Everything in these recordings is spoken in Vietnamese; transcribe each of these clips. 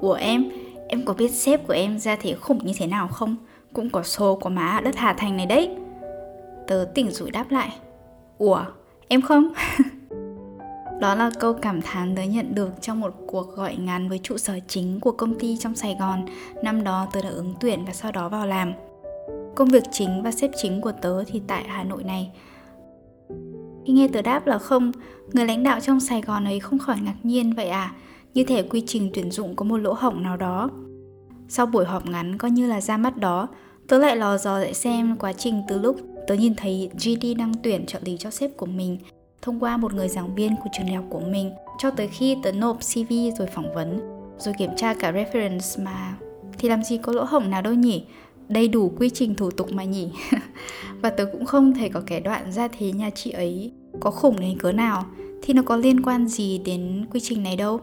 Ủa em, em có biết sếp của em ra thể khủng như thế nào không? Cũng có số có má ở đất Hà Thành này đấy. Tớ tỉnh rủi đáp lại. Ủa, em không? Đó là câu cảm thán tớ nhận được trong một cuộc gọi ngắn với trụ sở chính của công ty trong Sài Gòn. Năm đó tớ đã ứng tuyển và sau đó vào làm. Công việc chính và sếp chính của tớ thì tại Hà Nội này. Khi nghe tớ đáp là không, người lãnh đạo trong Sài Gòn ấy không khỏi ngạc nhiên vậy à? Như thể quy trình tuyển dụng có một lỗ hổng nào đó. Sau buổi họp ngắn coi như là ra mắt đó, tớ lại lò dò lại xem quá trình từ lúc tớ nhìn thấy GD đăng tuyển trợ lý cho sếp của mình thông qua một người giảng viên của trường đại học của mình cho tới khi tớ nộp CV rồi phỏng vấn, rồi kiểm tra cả reference mà thì làm gì có lỗ hổng nào đâu nhỉ? Đầy đủ quy trình thủ tục mà nhỉ? Và tớ cũng không thể có kẻ đoạn ra thế nhà chị ấy có khủng đến cỡ nào thì nó có liên quan gì đến quy trình này đâu.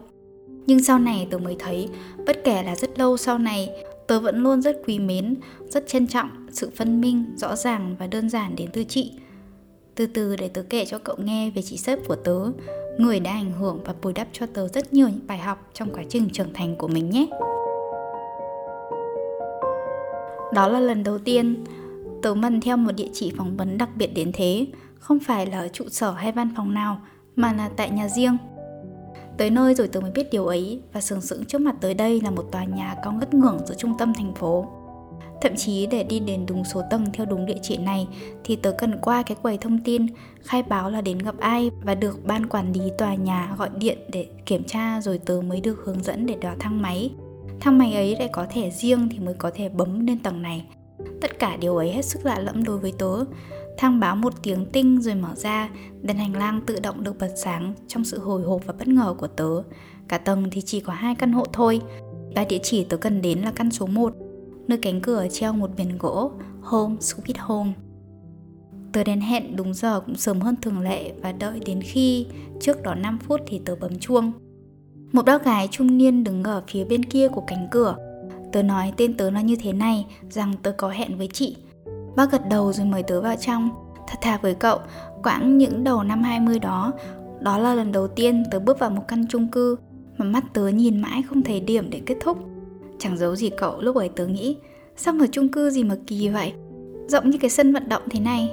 Nhưng sau này tớ mới thấy, bất kể là rất lâu sau này, tớ vẫn luôn rất quý mến, rất trân trọng sự phân minh, rõ ràng và đơn giản đến từ chị. Từ từ để tớ kể cho cậu nghe về chị sếp của tớ, người đã ảnh hưởng và bồi đắp cho tớ rất nhiều những bài học trong quá trình trưởng thành của mình nhé. Đó là lần đầu tiên tớ mần theo một địa chỉ phỏng vấn đặc biệt đến thế, không phải là ở trụ sở hay văn phòng nào, mà là tại nhà riêng Tới nơi rồi tớ mới biết điều ấy và sừng sững trước mặt tới đây là một tòa nhà cao ngất ngưỡng giữa trung tâm thành phố. Thậm chí để đi đến đúng số tầng theo đúng địa chỉ này thì tớ cần qua cái quầy thông tin, khai báo là đến gặp ai và được ban quản lý tòa nhà gọi điện để kiểm tra rồi tớ mới được hướng dẫn để đào thang máy. Thang máy ấy lại có thẻ riêng thì mới có thể bấm lên tầng này. Tất cả điều ấy hết sức lạ lẫm đối với tớ Thang báo một tiếng tinh rồi mở ra, đèn hành lang tự động được bật sáng trong sự hồi hộp và bất ngờ của tớ. Cả tầng thì chỉ có hai căn hộ thôi. Và địa chỉ tớ cần đến là căn số 1, nơi cánh cửa treo một biển gỗ Home Sweet Home. Tớ đến hẹn đúng giờ cũng sớm hơn thường lệ và đợi đến khi trước đó 5 phút thì tớ bấm chuông. Một bác gái trung niên đứng ở phía bên kia của cánh cửa. Tớ nói tên tớ là như thế này, rằng tớ có hẹn với chị Bác gật đầu rồi mời tớ vào trong. Thật thà với cậu, quãng những đầu năm 20 đó Đó là lần đầu tiên tớ bước vào một căn chung cư Mà mắt tớ nhìn mãi không thấy điểm để kết thúc. Chẳng giấu gì cậu lúc ấy tớ nghĩ Sao ở chung cư gì mà kỳ vậy? Rộng như cái sân vận động thế này.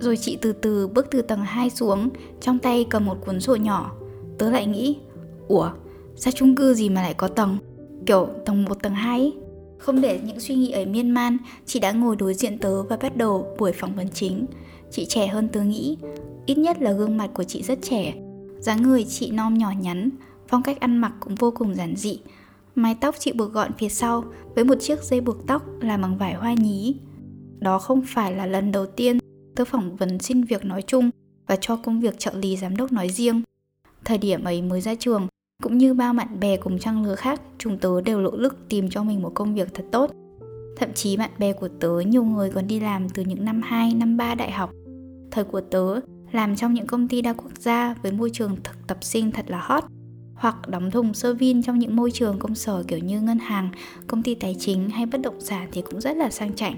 Rồi chị từ từ bước từ tầng 2 xuống Trong tay cầm một cuốn sổ nhỏ. Tớ lại nghĩ Ủa sao chung cư gì mà lại có tầng? Kiểu tầng 1 tầng 2 ấy không để những suy nghĩ ấy miên man, chị đã ngồi đối diện tớ và bắt đầu buổi phỏng vấn chính. Chị trẻ hơn tớ nghĩ, ít nhất là gương mặt của chị rất trẻ. dáng người chị non nhỏ nhắn, phong cách ăn mặc cũng vô cùng giản dị. Mái tóc chị buộc gọn phía sau với một chiếc dây buộc tóc làm bằng vải hoa nhí. Đó không phải là lần đầu tiên tớ phỏng vấn xin việc nói chung và cho công việc trợ lý giám đốc nói riêng. Thời điểm ấy mới ra trường, cũng như bao bạn bè cùng trang lứa khác, chúng tớ đều nỗ lực tìm cho mình một công việc thật tốt. Thậm chí bạn bè của tớ nhiều người còn đi làm từ những năm 2, năm 3 đại học. Thời của tớ làm trong những công ty đa quốc gia với môi trường thực tập sinh thật là hot hoặc đóng thùng sơ vin trong những môi trường công sở kiểu như ngân hàng, công ty tài chính hay bất động sản thì cũng rất là sang chảnh.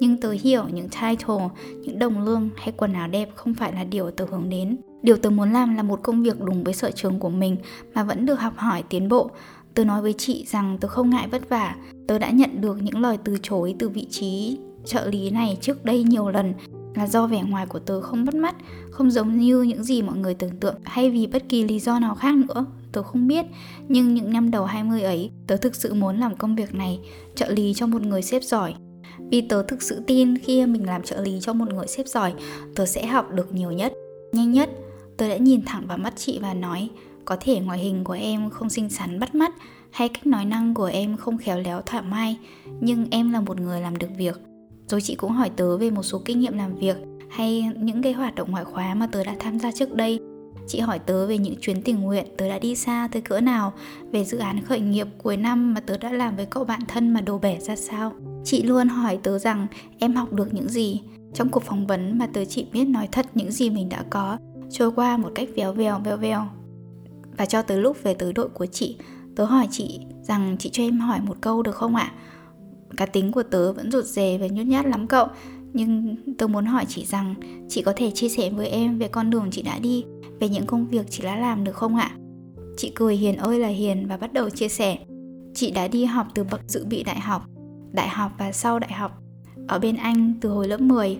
Nhưng tớ hiểu những title, những đồng lương hay quần áo đẹp không phải là điều tớ hướng đến. Điều tớ muốn làm là một công việc đúng với sở trường của mình mà vẫn được học hỏi tiến bộ. Tớ nói với chị rằng tớ không ngại vất vả. Tớ đã nhận được những lời từ chối từ vị trí trợ lý này trước đây nhiều lần là do vẻ ngoài của tớ không bắt mắt, không giống như những gì mọi người tưởng tượng hay vì bất kỳ lý do nào khác nữa. Tớ không biết, nhưng những năm đầu 20 ấy, tớ thực sự muốn làm công việc này, trợ lý cho một người sếp giỏi. Vì tớ thực sự tin khi mình làm trợ lý cho một người sếp giỏi, tớ sẽ học được nhiều nhất, nhanh nhất. Tớ đã nhìn thẳng vào mắt chị và nói Có thể ngoại hình của em không xinh xắn bắt mắt Hay cách nói năng của em không khéo léo thoải mái Nhưng em là một người làm được việc. Rồi chị cũng hỏi tớ về một số kinh nghiệm làm việc Hay những cái hoạt động ngoại khóa mà tớ đã tham gia trước đây. Chị hỏi tớ về những chuyến tình nguyện tớ đã đi xa tới cỡ nào, về dự án khởi nghiệp cuối năm mà tớ đã làm với cậu bạn thân mà đồ bể ra sao. Chị luôn hỏi tớ rằng em học được những gì. Trong cuộc phỏng vấn mà tớ chỉ biết nói thật những gì mình đã có, trôi qua một cách véo vèo véo vèo. Và cho tới lúc về tới đội của chị, tớ hỏi chị rằng chị cho em hỏi một câu được không ạ? Cá tính của tớ vẫn rụt rè và nhút nhát lắm cậu, nhưng tớ muốn hỏi chị rằng chị có thể chia sẻ với em về con đường chị đã đi, về những công việc chị đã làm được không ạ? Chị cười hiền ơi là hiền và bắt đầu chia sẻ. Chị đã đi học từ bậc dự bị đại học, đại học và sau đại học ở bên Anh từ hồi lớp 10.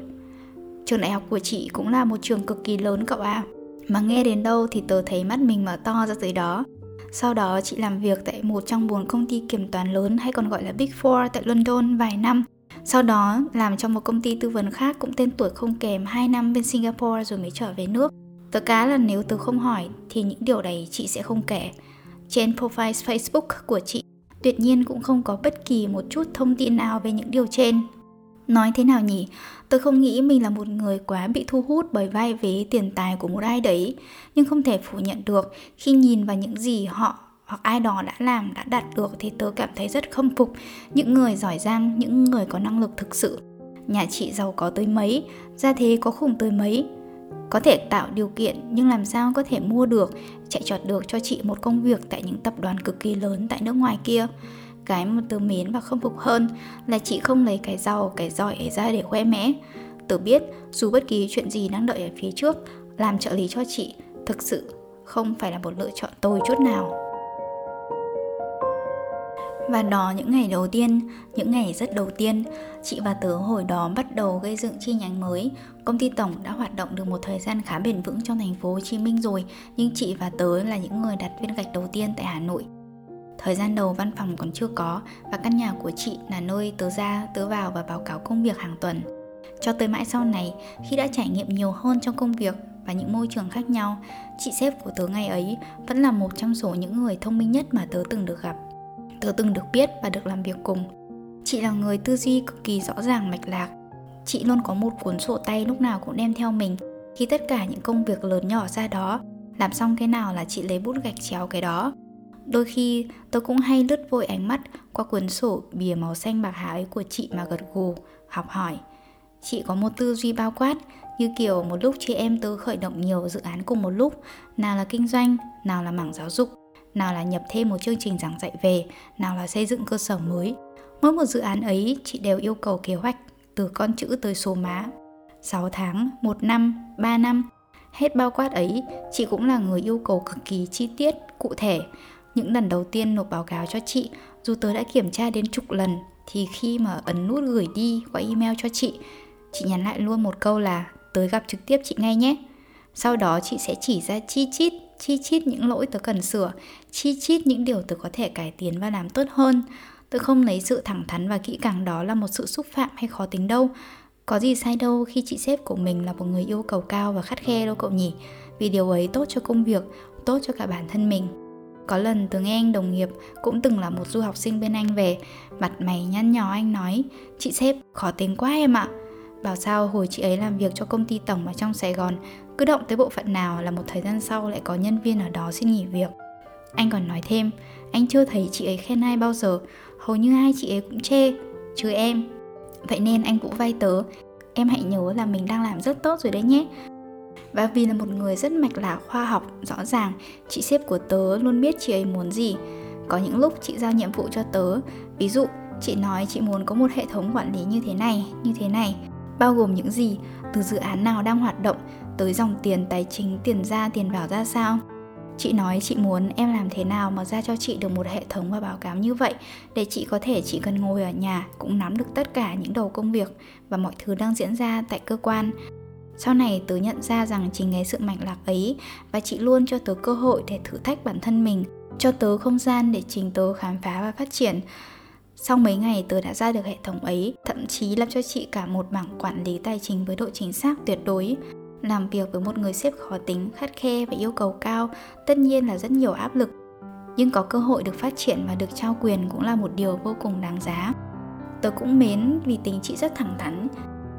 Trường đại học của chị cũng là một trường cực kỳ lớn cậu ạ. À. Mà nghe đến đâu thì tớ thấy mắt mình mở to ra tới đó. Sau đó chị làm việc tại một trong bốn công ty kiểm toán lớn hay còn gọi là Big Four tại London vài năm. Sau đó làm trong một công ty tư vấn khác cũng tên tuổi không kém 2 năm bên Singapore rồi mới trở về nước. Tớ cá là nếu tớ không hỏi thì những điều này chị sẽ không kể. Trên profile Facebook của chị tuyệt nhiên cũng không có bất kỳ một chút thông tin nào về những điều trên. Nói thế nào nhỉ? Tôi không nghĩ mình là một người quá bị thu hút bởi vai vế tiền tài của một ai đấy, nhưng không thể phủ nhận được khi nhìn vào những gì họ hoặc ai đó đã làm, đã đạt được thì tớ cảm thấy rất khâm phục những người giỏi giang, những người có năng lực thực sự. Nhà chị giàu có tới mấy, gia thế có khủng tới mấy, có thể tạo điều kiện, nhưng làm sao có thể mua được, chạy trọt được cho chị một công việc tại những tập đoàn cực kỳ lớn tại nước ngoài kia. Cái mà tớ mến và không phục hơn là chị không lấy cái giàu, cái giỏi ấy ra để khoe mẽ. Tớ biết dù bất kỳ chuyện gì đang đợi ở phía trước, làm trợ lý cho chị thực sự không phải là một lựa chọn tôi chút nào và đó những ngày đầu tiên, những ngày rất đầu tiên, chị và tớ hồi đó bắt đầu gây dựng chi nhánh mới. Công ty tổng đã hoạt động được một thời gian khá bền vững trong thành phố Hồ Chí Minh rồi, nhưng chị và tớ là những người đặt viên gạch đầu tiên tại Hà Nội. Thời gian đầu văn phòng còn chưa có và căn nhà của chị là nơi tớ ra, tớ vào và báo cáo công việc hàng tuần. Cho tới mãi sau này, khi đã trải nghiệm nhiều hơn trong công việc và những môi trường khác nhau, chị sếp của tớ ngày ấy vẫn là một trong số những người thông minh nhất mà tớ từng được gặp tớ từng được biết và được làm việc cùng. Chị là người tư duy cực kỳ rõ ràng mạch lạc. Chị luôn có một cuốn sổ tay lúc nào cũng đem theo mình. Khi tất cả những công việc lớn nhỏ ra đó, làm xong cái nào là chị lấy bút gạch chéo cái đó. Đôi khi tớ cũng hay lướt vội ánh mắt qua cuốn sổ bìa màu xanh bạc hà ấy của chị mà gật gù, học hỏi. Chị có một tư duy bao quát, như kiểu một lúc chị em tớ khởi động nhiều dự án cùng một lúc, nào là kinh doanh, nào là mảng giáo dục, nào là nhập thêm một chương trình giảng dạy về, nào là xây dựng cơ sở mới. Mỗi một dự án ấy chị đều yêu cầu kế hoạch từ con chữ tới số má. 6 tháng, 1 năm, 3 năm. Hết bao quát ấy, chị cũng là người yêu cầu cực kỳ chi tiết, cụ thể. Những lần đầu tiên nộp báo cáo cho chị, dù tớ đã kiểm tra đến chục lần, thì khi mà ấn nút gửi đi qua email cho chị, chị nhắn lại luôn một câu là tới gặp trực tiếp chị ngay nhé. Sau đó chị sẽ chỉ ra chi chít chi chít những lỗi tớ cần sửa, chi chít những điều tớ có thể cải tiến và làm tốt hơn. Tớ không lấy sự thẳng thắn và kỹ càng đó là một sự xúc phạm hay khó tính đâu. Có gì sai đâu khi chị sếp của mình là một người yêu cầu cao và khắt khe đâu cậu nhỉ? Vì điều ấy tốt cho công việc, tốt cho cả bản thân mình. Có lần tớ nghe anh đồng nghiệp cũng từng là một du học sinh bên Anh về, mặt mày nhăn nhó anh nói, chị sếp khó tính quá em ạ. Bảo sao hồi chị ấy làm việc cho công ty tổng ở trong Sài Gòn cứ động tới bộ phận nào là một thời gian sau lại có nhân viên ở đó xin nghỉ việc. Anh còn nói thêm, anh chưa thấy chị ấy khen ai bao giờ, hầu như ai chị ấy cũng chê, chứ em. Vậy nên anh cũng vay tớ, em hãy nhớ là mình đang làm rất tốt rồi đấy nhé. Và vì là một người rất mạch lạc khoa học, rõ ràng, chị sếp của tớ luôn biết chị ấy muốn gì. Có những lúc chị giao nhiệm vụ cho tớ, ví dụ chị nói chị muốn có một hệ thống quản lý như thế này, như thế này, bao gồm những gì, từ dự án nào đang hoạt động? Tới dòng tiền tài chính tiền ra tiền vào ra sao? Chị nói chị muốn em làm thế nào mà ra cho chị được một hệ thống và báo cáo như vậy? Để chị có thể chỉ cần ngồi ở nhà cũng nắm được tất cả những đầu công việc và mọi thứ đang diễn ra tại cơ quan. Sau này tớ nhận ra rằng chính cái sự mạnh lạc ấy và chị luôn cho tớ cơ hội để thử thách bản thân mình cho tớ không gian để chính tớ khám phá và phát triển sau mấy ngày tớ đã ra được hệ thống ấy, thậm chí làm cho chị cả một bảng quản lý tài chính với độ chính xác tuyệt đối. Làm việc với một người sếp khó tính, khắt khe và yêu cầu cao, tất nhiên là rất nhiều áp lực. Nhưng có cơ hội được phát triển và được trao quyền cũng là một điều vô cùng đáng giá. Tớ cũng mến vì tính chị rất thẳng thắn.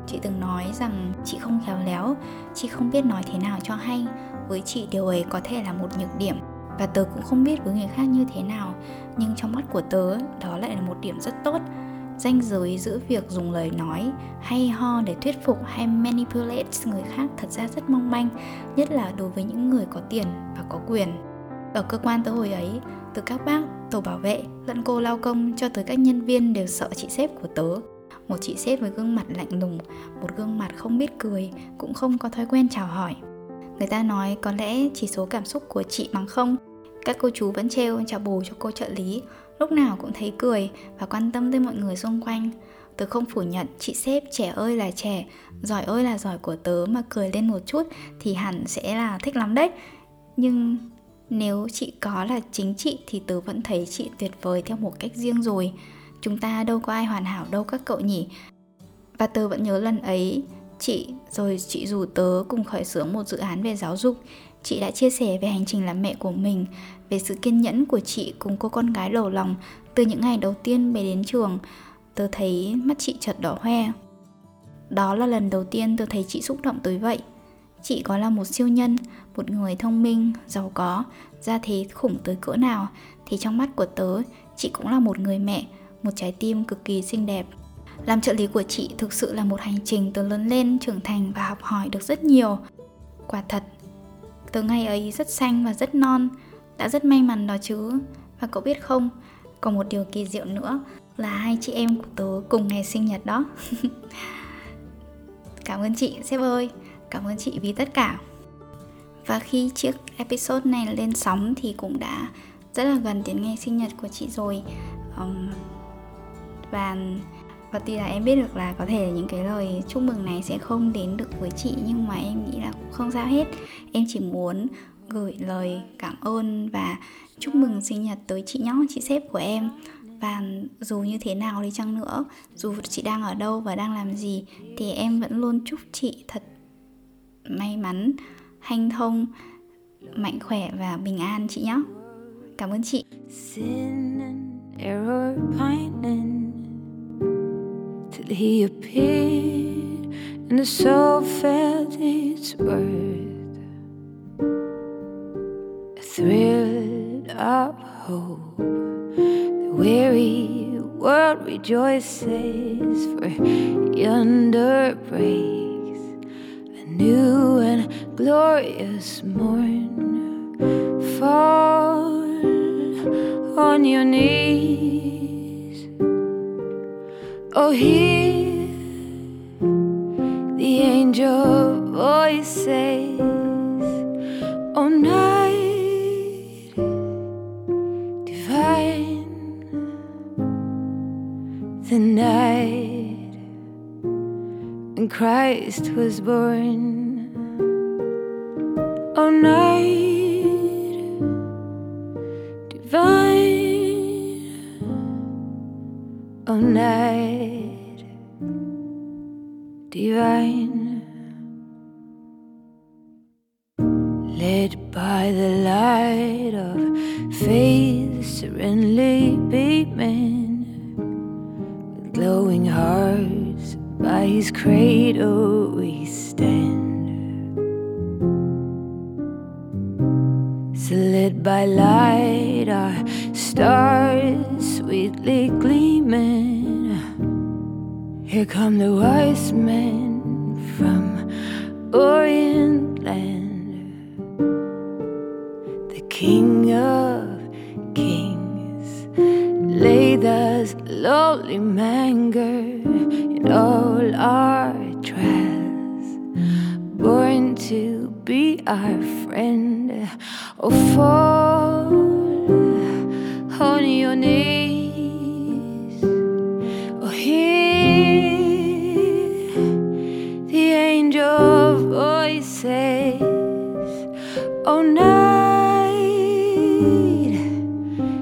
chị từng nói rằng chị không khéo léo chị không biết nói thế nào cho hay với chị điều ấy có thể là một nhược điểm và tớ cũng không biết với người khác như thế nào, nhưng trong mắt của tớ, đó lại là một điểm rất tốt. Ranh giới giữa việc dùng lời nói hay ho để thuyết phục hay manipulate người khác thật ra rất mong manh, nhất là đối với những người có tiền và có quyền. Ở cơ quan tớ hồi ấy, từ các bác, tổ bảo vệ, lẫn cô lao công cho tới các nhân viên đều sợ chị sếp của tớ. Một chị sếp với gương mặt lạnh lùng, một gương mặt không biết cười, cũng không có thói quen chào hỏi. Người ta nói có lẽ chỉ số cảm xúc của chị bằng không các cô chú vẫn treo chào bù cho cô trợ lý, lúc nào cũng thấy cười và quan tâm tới mọi người xung quanh. Tớ không phủ nhận, chị sếp trẻ ơi là trẻ, giỏi ơi là giỏi của tớ mà cười lên một chút thì hẳn sẽ là thích lắm đấy. Nhưng nếu chị có là chính chị thì tớ vẫn thấy chị tuyệt vời theo một cách riêng rồi. Chúng ta đâu có ai hoàn hảo đâu các cậu nhỉ. Và tớ vẫn nhớ lần ấy, chị, rồi chị rủ tớ cùng khởi xướng một dự án về giáo dục chị đã chia sẻ về hành trình làm mẹ của mình, về sự kiên nhẫn của chị cùng cô con gái đầu lòng từ những ngày đầu tiên bé đến trường. Tớ thấy mắt chị chợt đỏ hoe. Đó là lần đầu tiên tớ thấy chị xúc động tới vậy. Chị có là một siêu nhân, một người thông minh, giàu có ra thế khủng tới cỡ nào. Thì trong mắt của tớ, chị cũng là một người mẹ, một trái tim cực kỳ xinh đẹp. Làm trợ lý của chị thực sự là một hành trình từ lớn lên, trưởng thành và học hỏi được rất nhiều. Quả thật từ ngày ấy rất xanh và rất non. Đã rất may mắn đó chứ. Và cậu biết không còn một điều kỳ diệu nữa là hai chị em của tớ cùng ngày sinh nhật đó. Cảm ơn chị sếp ơi. Cảm ơn chị vì tất cả. Và khi chiếc episode này lên sóng thì cũng đã rất là gần đến ngày sinh nhật của chị rồi. Um, và và tuy là em biết được là có thể những cái lời chúc mừng này sẽ không đến được với chị, nhưng mà em nghĩ là cũng không sao hết. Em chỉ muốn gửi lời cảm ơn và chúc mừng sinh nhật tới chị nhóc chị sếp của em. Và dù như thế nào đi chăng nữa, dù chị đang ở đâu và đang làm gì, thì em vẫn luôn chúc chị thật may mắn, hanh thông, mạnh khỏe và bình an chị nhé. Cảm ơn chị. Till he appeared and the soul felt its worth. A thrill of hope, the weary world rejoices, for yonder breaks a new and glorious morn. Fall on your knees Oh, hear the angel voices. Oh, night divine, the night when Christ was born. Led by the light of faith, serenely beaming, with glowing hearts. By his cradle we stand. So led by light, our stars sweetly gleaming. Here come the wise men our friend. Oh, fall on your knees. Oh, hear the angel voices. Oh, night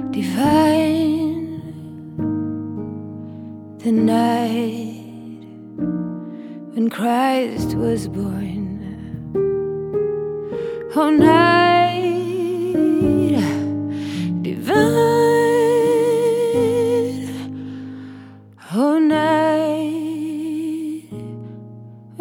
divine, the night when Christ was born.